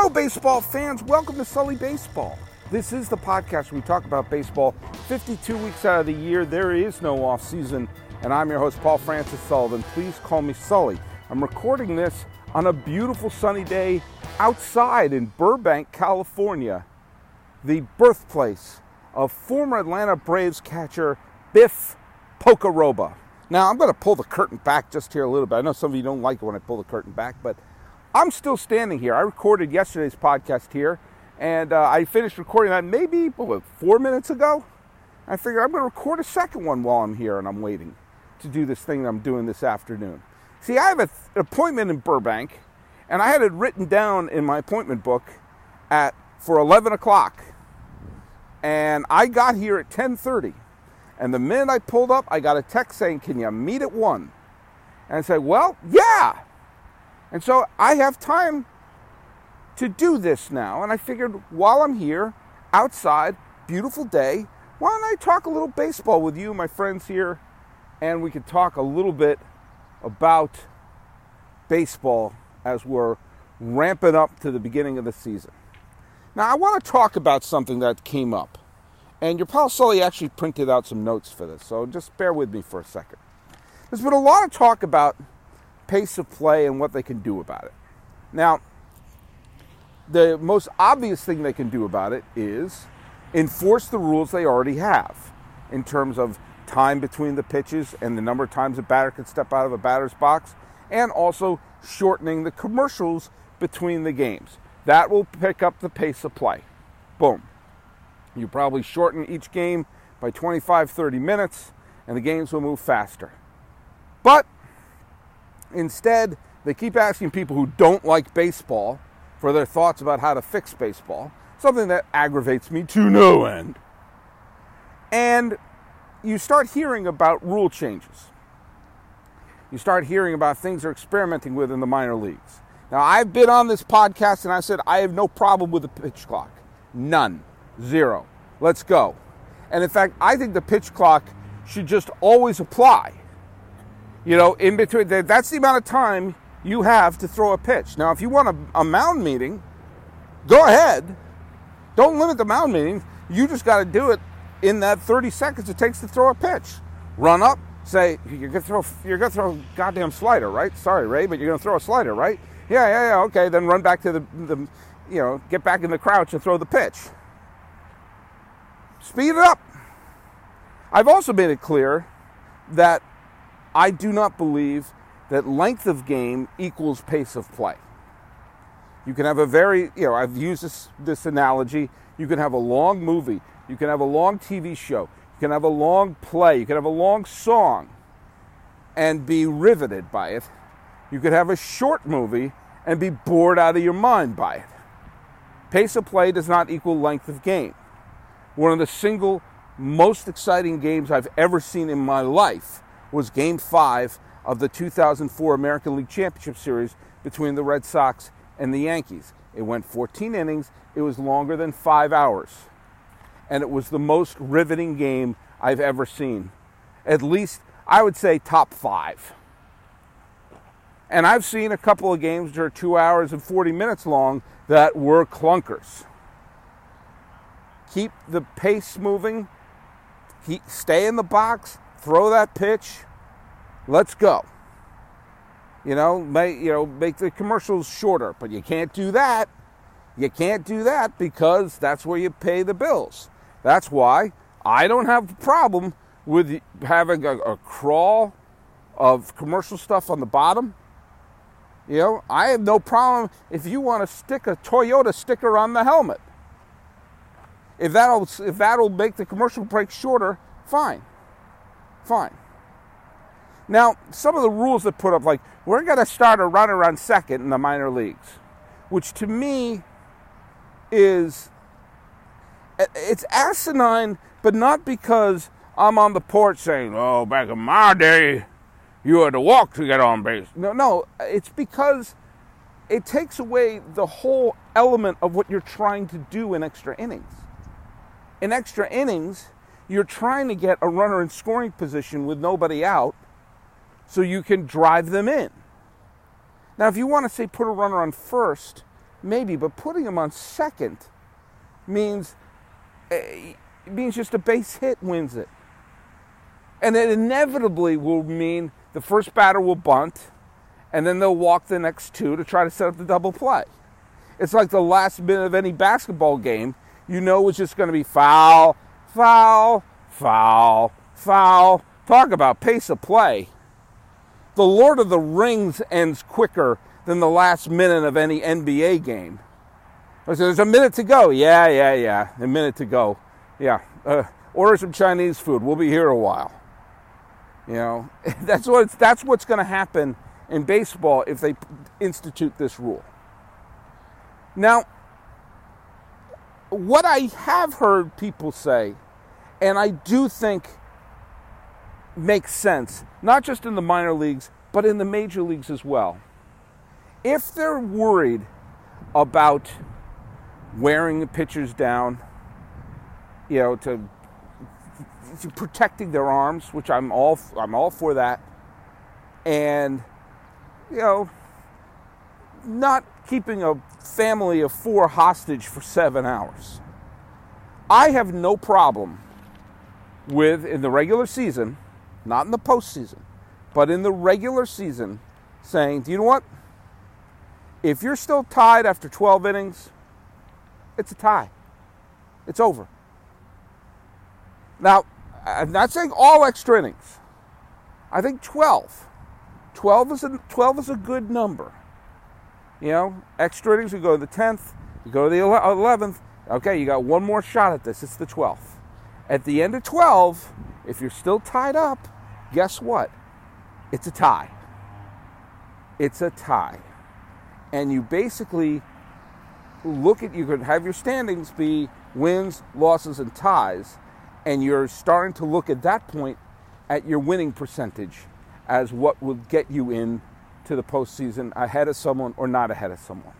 Hello, baseball fans. Welcome to Sully Baseball. This is the podcast where we talk about baseball 52 weeks out of the year. There is no off season, and I'm your host, Paul Francis Sullivan. Please call me Sully. I'm recording this on a beautiful sunny day outside in Burbank, California, the birthplace of former Atlanta Braves catcher Biff Pocoroba. Now, I'm going to pull the curtain back just here a little bit. I know some of you don't like it when I pull the curtain back, but I'm still standing here. I recorded yesterday's podcast here, and uh, I finished recording that maybe what, four minutes ago. I figured I'm going to record a second one while I'm here and I'm waiting to do this thing that I'm doing this afternoon. See, I have a an appointment in Burbank, and I had it written down in my appointment book at for 11 o'clock, and I got here at 10:30. And the minute I pulled up, I got a text saying, "Can you meet at one?" And I said, "Well, yeah." And so I have time to do this now. And I figured while I'm here, outside, beautiful day, why don't I talk a little baseball with you, my friends here, and we could talk a little bit about baseball as we're ramping up to the beginning of the season. Now, I want to talk about something that came up. And your pal Sully actually printed out some notes for this, so just bear with me for a second. There's been a lot of talk about pace of play and what they can do about it. Now, the most obvious thing they can do about it is enforce the rules they already have in terms of time between the pitches and the number of times a batter can step out of a batter's box, and also shortening the commercials between the games. That will pick up the pace of play. Boom. You probably shorten each game by 25, 30 minutes, and the games will move faster. But Instead, they keep asking people who don't like baseball for their thoughts about how to fix baseball, something that aggravates me to no end. And you start hearing about rule changes. You start hearing about things they're experimenting with in the minor leagues. Now, I've been on this podcast and I said I have no problem with the pitch clock. None. Zero. Let's go. And in fact, I think the pitch clock should just always apply you know, in between, that's the amount of time you have to throw a pitch. Now, if you want a, a mound meeting, go ahead. Don't limit the mound meeting. You just got to do it in that 30 seconds it takes to throw a pitch. Run up, say you're gonna throw you're gonna throw a goddamn slider, right? Sorry, Ray, but you're gonna throw a slider, right? Yeah, yeah, yeah. Okay, then run back to the the you know get back in the crouch and throw the pitch. Speed it up. I've also made it clear that I do not believe that length of game equals pace of play. You can have a very, you know, I've used this, this analogy. You can have a long movie, you can have a long TV show, you can have a long play, you can have a long song and be riveted by it. You could have a short movie and be bored out of your mind by it. Pace of play does not equal length of game. One of the single most exciting games I've ever seen in my life was Game 5 of the 2004 American League Championship Series between the Red Sox and the Yankees. It went 14 innings, it was longer than five hours. And it was the most riveting game I've ever seen. At least, I would say, top five. And I've seen a couple of games that are two hours and 40 minutes long that were clunkers. Keep the pace moving, keep, stay in the box, throw that pitch, let's go. You know, make you know, make the commercials shorter, but you can't do that. You can't do that because that's where you pay the bills. That's why I don't have a problem with having a, a crawl of commercial stuff on the bottom. You know, I have no problem if you want to stick a Toyota sticker on the helmet. If that'll if that'll make the commercial break shorter, fine. Fine. Now, some of the rules that put up, like, we're going to start a runner on second in the minor leagues, which to me is, it's asinine, but not because I'm on the porch saying, oh, back in my day, you had to walk to get on base. No, no, it's because it takes away the whole element of what you're trying to do in extra innings. In extra innings, you're trying to get a runner in scoring position with nobody out so you can drive them in. Now, if you want to say put a runner on first maybe, but putting him on second means eh, means just a base hit wins it. And it inevitably will mean the first batter will bunt, and then they'll walk the next two to try to set up the double play. It's like the last minute of any basketball game. You know it's just going to be foul, foul, foul, foul. Talk about pace of play. The Lord of the Rings ends quicker than the last minute of any NBA game. So there's a minute to go. Yeah, yeah, yeah. A minute to go. Yeah. Uh, order some Chinese food. We'll be here a while. You know, that's what that's what's going to happen in baseball if they institute this rule. Now, what I have heard people say, and I do think makes sense, not just in the minor leagues, but in the major leagues as well. If they're worried about wearing the pitchers down, you know, to, to protecting their arms, which I'm all I'm all for that, and you know, not keeping a family of four hostage for seven hours. I have no problem with in the regular season, not in the postseason, but in the regular season, saying, do you know what? If you're still tied after 12 innings, it's a tie. It's over. Now, I'm not saying all extra innings. I think 12. 12 is a, 12 is a good number. You know, extra innings, we go to the 10th, you go to the 11th. Okay, you got one more shot at this. It's the 12th. At the end of 12, if you're still tied up, guess what? It's a tie. It's a tie. And you basically look at, you could have your standings be wins, losses, and ties and you're starting to look at that point at your winning percentage as what will get you in to the postseason ahead of someone or not ahead of someone.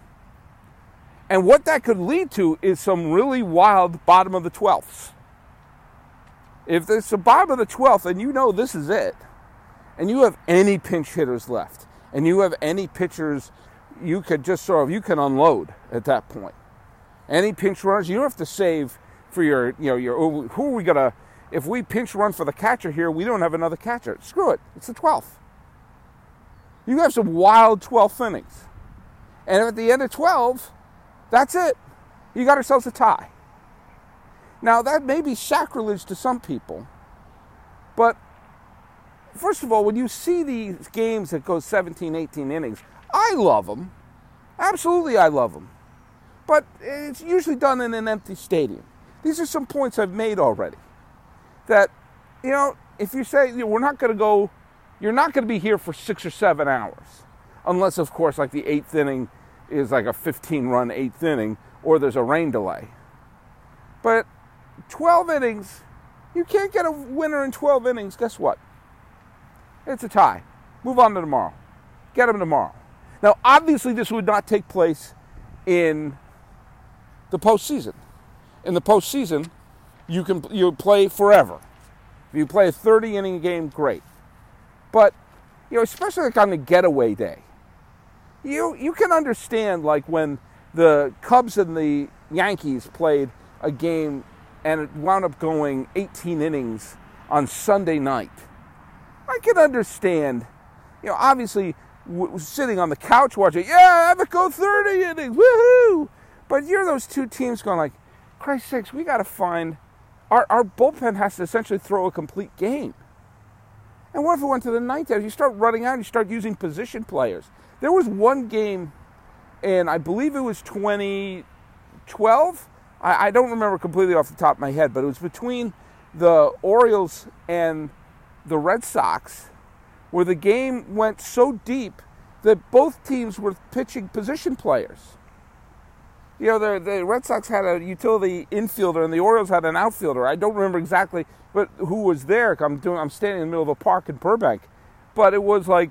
And what that could lead to is some really wild bottom of the 12ths. If it's the bottom of the 12th and you know this is it, and you have any pinch hitters left, and you have any pitchers you could just sort of you can unload at that point. Any pinch runners, you don't have to save for your, you know, your, oh, who are we to, if we pinch run for the catcher here, we don't have another catcher. Screw it. It's the 12th. You have some wild 12th innings. And at the end of 12, that's it. You got yourselves a tie. Now, that may be sacrilege to some people, but first of all, when you see these games that go 17, 18 innings, I love them. Absolutely, I love them. But it's usually done in an empty stadium. These are some points I've made already. That, you know, if you say you know, we're not going to go, you're not going to be here for six or seven hours. Unless, of course, like the eighth inning is like a 15 run eighth inning or there's a rain delay. But 12 innings, you can't get a winner in 12 innings. Guess what? It's a tie. Move on to tomorrow. Get them tomorrow. Now, obviously, this would not take place in the postseason in the postseason, you can you play forever. If you play a 30 inning game, great. But you know, especially like on the getaway day, you you can understand like when the Cubs and the Yankees played a game and it wound up going 18 innings on Sunday night. I can understand, you know, obviously w- sitting on the couch watching, yeah, have it go 30 innings, woohoo! But you're those two teams going like, Christ sakes, we got to find our, our bullpen has to essentially throw a complete game. And what if it went to the ninth inning? You start running out, you start using position players. There was one game, and I believe it was 2012. I, I don't remember completely off the top of my head, but it was between the Orioles and the Red Sox, where the game went so deep that both teams were pitching position players you know, the, the Red Sox had a utility infielder and the Orioles had an outfielder. I don't remember exactly, but who was there? I'm doing. I'm standing in the middle of a park in Burbank, but it was like,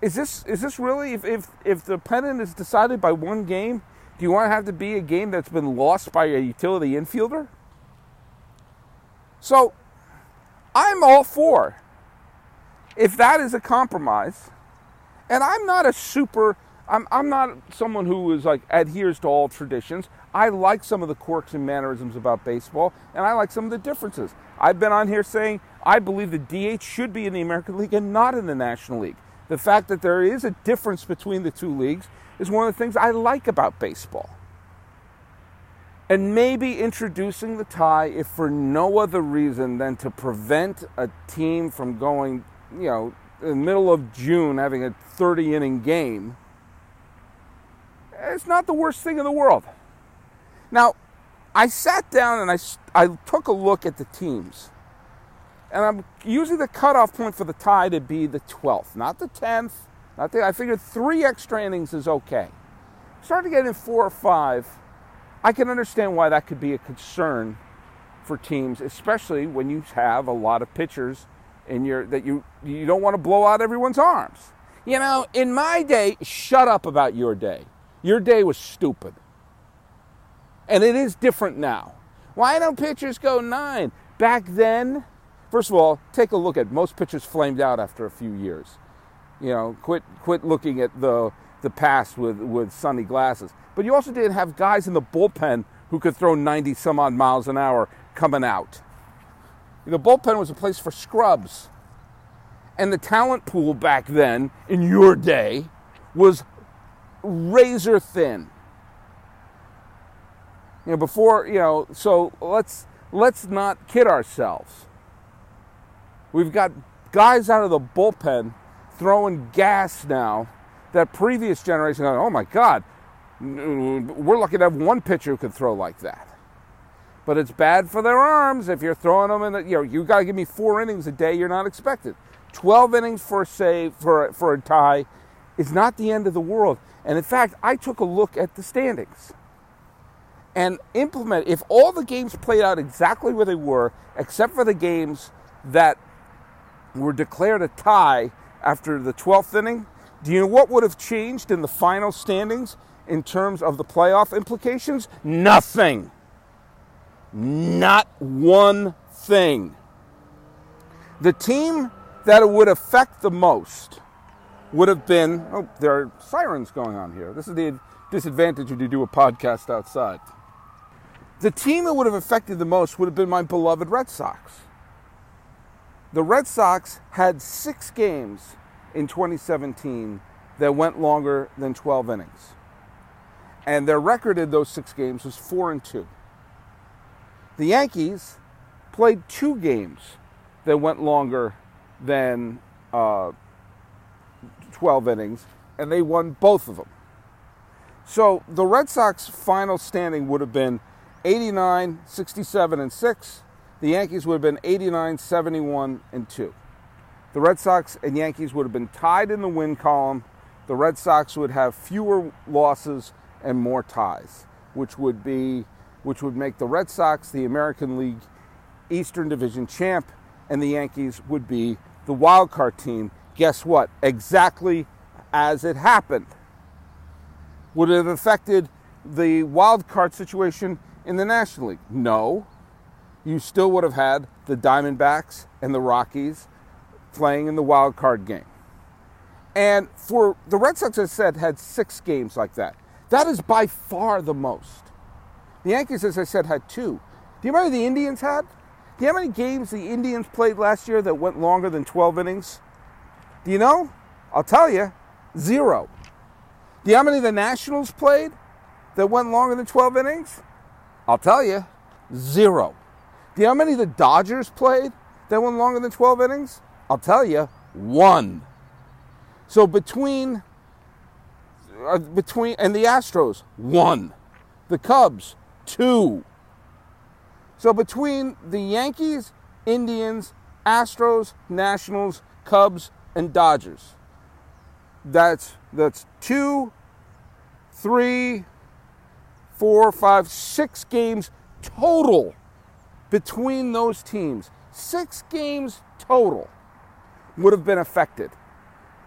is this is this really? If if if the pennant is decided by one game, do you want to have to be a game that's been lost by a utility infielder? So, I'm all for if that is a compromise, and I'm not a super I'm, I'm not someone who is like adheres to all traditions. I like some of the quirks and mannerisms about baseball, and I like some of the differences. I've been on here saying I believe the DH should be in the American League and not in the National League. The fact that there is a difference between the two leagues is one of the things I like about baseball. And maybe introducing the tie, if for no other reason than to prevent a team from going, you know, in the middle of June having a 30 inning game, it's not the worst thing in the world. Now, I sat down and I, I took a look at the teams. And I'm using the cutoff point for the tie to be the 12th, not the 10th. Not the, I figured three extra innings is okay. Starting to get in four or five, I can understand why that could be a concern for teams, especially when you have a lot of pitchers in your that you you don't want to blow out everyone's arms. You know, in my day, shut up about your day. Your day was stupid. And it is different now. Why don't pitchers go nine? Back then, first of all, take a look at most pitchers flamed out after a few years. You know, quit quit looking at the the past with, with sunny glasses. But you also didn't have guys in the bullpen who could throw 90 some odd miles an hour coming out. The bullpen was a place for scrubs. And the talent pool back then, in your day, was razor thin. You know, before, you know, so let's let's not kid ourselves. We've got guys out of the bullpen throwing gas now that previous generation, oh my God, we're lucky to have one pitcher who can throw like that. But it's bad for their arms if you're throwing them in the, you know, you got to give me four innings a day you're not expected. 12 innings for a save, for, for a tie, is not the end of the world. And in fact, I took a look at the standings and implement, if all the games played out exactly where they were, except for the games that were declared a tie after the 12th inning, do you know what would have changed in the final standings in terms of the playoff implications? Nothing. Not one thing. The team that it would affect the most would have been oh, there are sirens going on here. This is the disadvantage when you do a podcast outside. The team that would have affected the most would have been my beloved Red Sox. The Red Sox had six games in 2017 that went longer than 12 innings. And their record in those six games was 4 and 2. The Yankees played two games that went longer than uh, 12 innings, and they won both of them. So the Red Sox final standing would have been 89, 67, and 6. The Yankees would have been 89, 71, and 2. The Red Sox and Yankees would have been tied in the win column. The Red Sox would have fewer losses and more ties, which would be which would make the Red Sox the American League Eastern Division champ and the Yankees would be the wild card team. Guess what? Exactly as it happened. Would it have affected the wild card situation in the National League? No. You still would have had the Diamondbacks and the Rockies playing in the wild card game. And for the Red Sox, as I said, had six games like that. That is by far the most. The Yankees, as I said, had two. Do you remember the Indians had? Do you know how many games the Indians played last year that went longer than 12 innings? Do you know? I'll tell you, zero. Do you know how many the Nationals played that went longer than 12 innings? I'll tell you, zero. Do you know how many the Dodgers played that went longer than 12 innings? I'll tell you, one. So between uh, between and the Astros, one. The Cubs, two. So between the Yankees, Indians, Astros, Nationals, Cubs, and Dodgers, that's that's two, three, four, five, six games total between those teams. Six games total would have been affected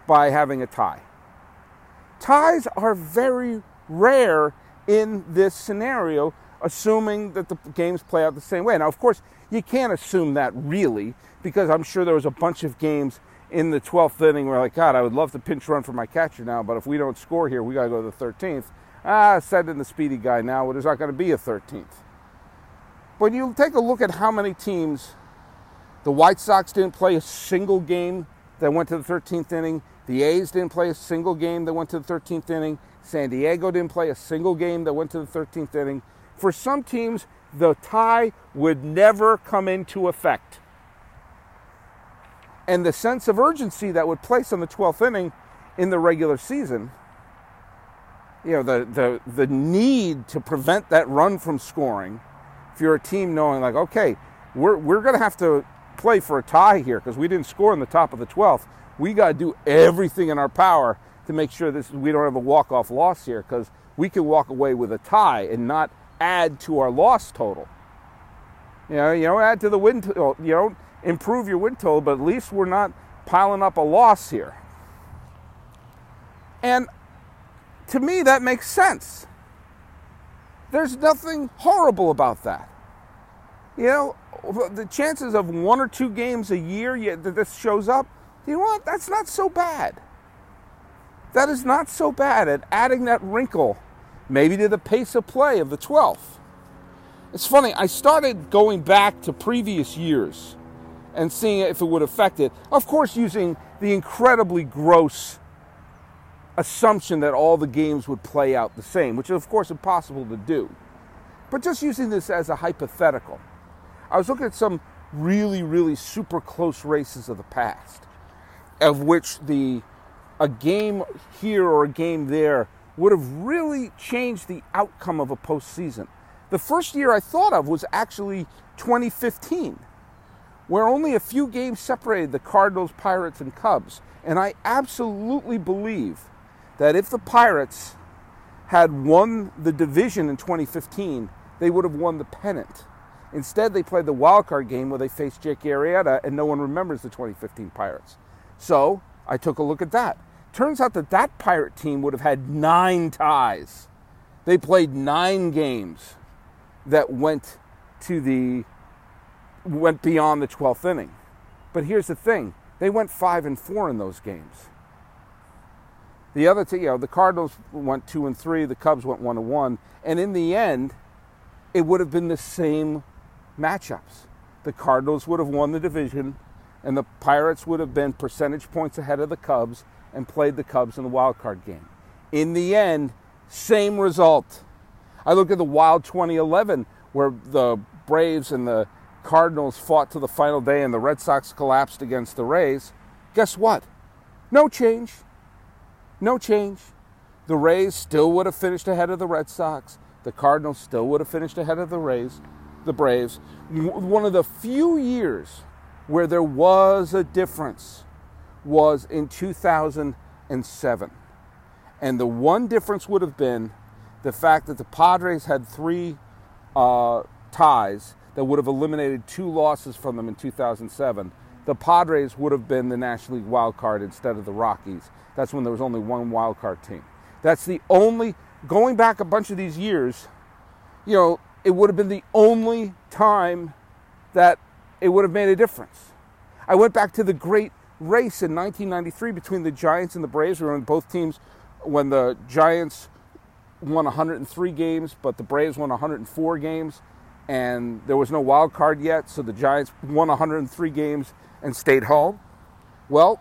by having a tie. Ties are very rare in this scenario, assuming that the games play out the same way. Now, of course, you can't assume that really, because I'm sure there was a bunch of games in the 12th inning, we're like, God, I would love to pinch run for my catcher now, but if we don't score here, we got to go to the 13th. Ah, send in the speedy guy now. There's not going to be a 13th. But you take a look at how many teams, the White Sox didn't play a single game that went to the 13th inning. The A's didn't play a single game that went to the 13th inning. San Diego didn't play a single game that went to the 13th inning. For some teams, the tie would never come into effect. And the sense of urgency that would place on the 12th inning in the regular season, you know, the, the, the need to prevent that run from scoring, if you're a team knowing, like, okay, we're, we're going to have to play for a tie here because we didn't score in the top of the 12th. We got to do everything in our power to make sure this we don't have a walk-off loss here because we can walk away with a tie and not add to our loss total. You know, you know, add to the win. Total, you know, improve your win total, but at least we're not piling up a loss here. And to me, that makes sense. There's nothing horrible about that. You know, the chances of one or two games a year that this shows up, you know what? That's not so bad. That is not so bad at adding that wrinkle, maybe to the pace of play of the 12th. It's funny, I started going back to previous years and seeing if it would affect it. Of course, using the incredibly gross assumption that all the games would play out the same, which is, of course, impossible to do. But just using this as a hypothetical. I was looking at some really, really super close races of the past, of which the a game here or a game there would have really changed the outcome of a postseason. The first year I thought of was actually 2015, where only a few games separated the Cardinals, Pirates, and Cubs. And I absolutely believe that if the Pirates had won the division in 2015, they would have won the pennant. Instead, they played the wild card game where they faced Jake Arrieta, and no one remembers the 2015 Pirates. So I took a look at that. Turns out that that Pirate team would have had nine ties. They played nine games that went to the went beyond the 12th inning. But here's the thing: they went five and four in those games. The other, two, you know, the Cardinals went two and three. The Cubs went one and one. And in the end, it would have been the same matchups. The Cardinals would have won the division, and the Pirates would have been percentage points ahead of the Cubs and played the Cubs in the wild card game. In the end, same result. I look at the Wild 2011, where the Braves and the Cardinals fought to the final day and the Red Sox collapsed against the Rays. Guess what? No change. No change. The Rays still would have finished ahead of the Red Sox. The Cardinals still would have finished ahead of the Rays, the Braves. One of the few years where there was a difference was in 2007. And the one difference would have been the fact that the Padres had three uh, ties that would have eliminated two losses from them in 2007. The Padres would have been the National League wild card instead of the Rockies. That's when there was only one wild card team. That's the only, going back a bunch of these years, you know, it would have been the only time that it would have made a difference. I went back to the great race in 1993 between the Giants and the Braves. We were on both teams when the Giants won 103 games, but the Braves won 104 games, and there was no wild card yet, so the Giants won 103 games and stayed home. Well,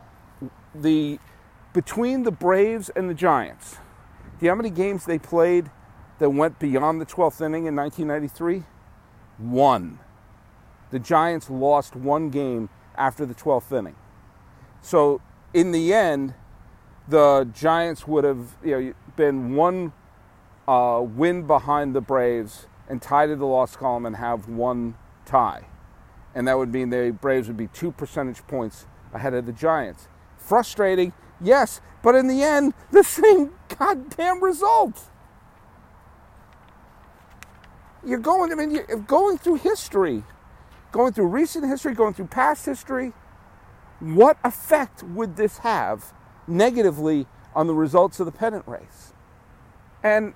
the between the Braves and the Giants, do you know how many games they played that went beyond the 12th inning in 1993? One. The Giants lost one game after the 12th inning. So in the end, the Giants would have you know, been one uh, win behind the Braves and tied to the loss column and have one tie. And that would mean the Braves would be two percentage points ahead of the Giants. Frustrating, yes, but in the end, the same goddamn result. You're going, I mean, you're going through history, going through recent history, going through past history what effect would this have negatively on the results of the pennant race? And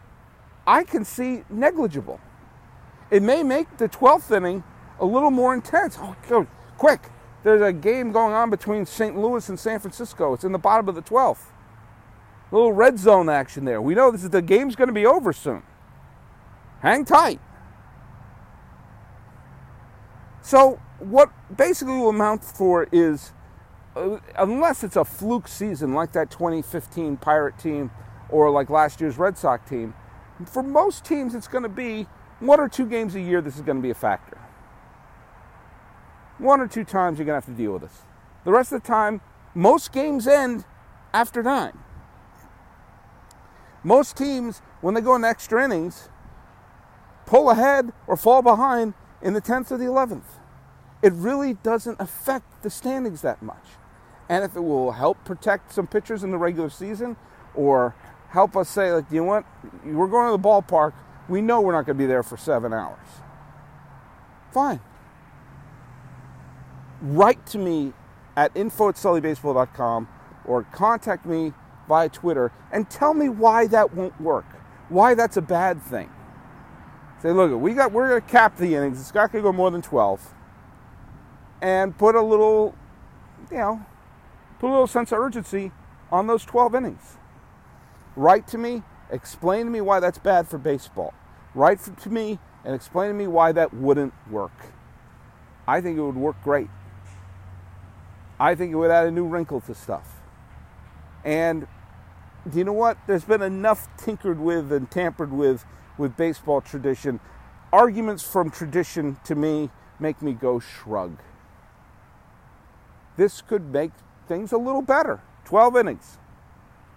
I can see negligible. It may make the 12th inning a little more intense. Oh, go quick. there's a game going on between St. Louis and San Francisco. It's in the bottom of the 12th. A little red zone action there. We know this is the game's going to be over soon. Hang tight. So what basically will amount for is, uh, unless it's a fluke season like that 2015 Pirate team or like last year's Red Sox team, for most teams it's going to be one or two games a year. This is going to be a factor. One or two times you're going to have to deal with this. The rest of the time, most games end after nine. Most teams, when they go in extra innings, pull ahead or fall behind in the 10th or the 11th. It really doesn't affect the standings that much. And if it will help protect some pitchers in the regular season or help us say, like, you know what, we're going to the ballpark, we know we're not going to be there for seven hours. Fine. Write to me at info at sullybaseball.com or contact me via Twitter and tell me why that won't work, why that's a bad thing. Say, look, we got we're going to cap the innings. It's not to go more than 12, and put a little, you know, put a little sense of urgency on those 12 innings. Write to me, explain to me why that's bad for baseball. Write to me and explain to me why that wouldn't work. I think it would work great. I think it would add a new wrinkle to stuff. And do you know what? There's been enough tinkered with and tampered with with baseball tradition. Arguments from tradition to me make me go shrug. This could make things a little better. 12 innings.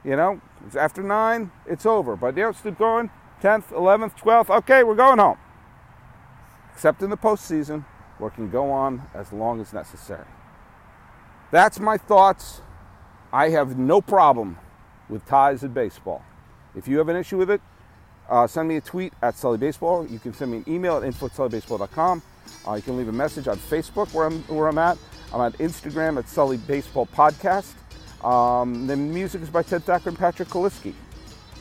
You know, after nine, it's over. But you know, still going 10th, 11th, 12th. Okay, we're going home. Except in the postseason, where it can go on as long as necessary. That's my thoughts. I have no problem with ties in baseball. If you have an issue with it, uh, send me a tweet at Sully Baseball. You can send me an email at info Uh, you can leave a message on Facebook where I'm, where I'm at. I'm on Instagram at Sully Baseball Podcast. Um, the music is by Ted Thacker and Patrick Kaliski.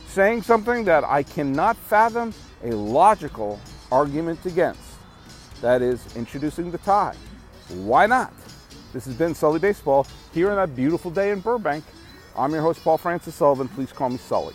Saying something that I cannot fathom a logical argument against. That is introducing the tie. Why not? This has been Sully Baseball here on that beautiful day in Burbank. I'm your host, Paul Francis Sullivan. Please call me Sully.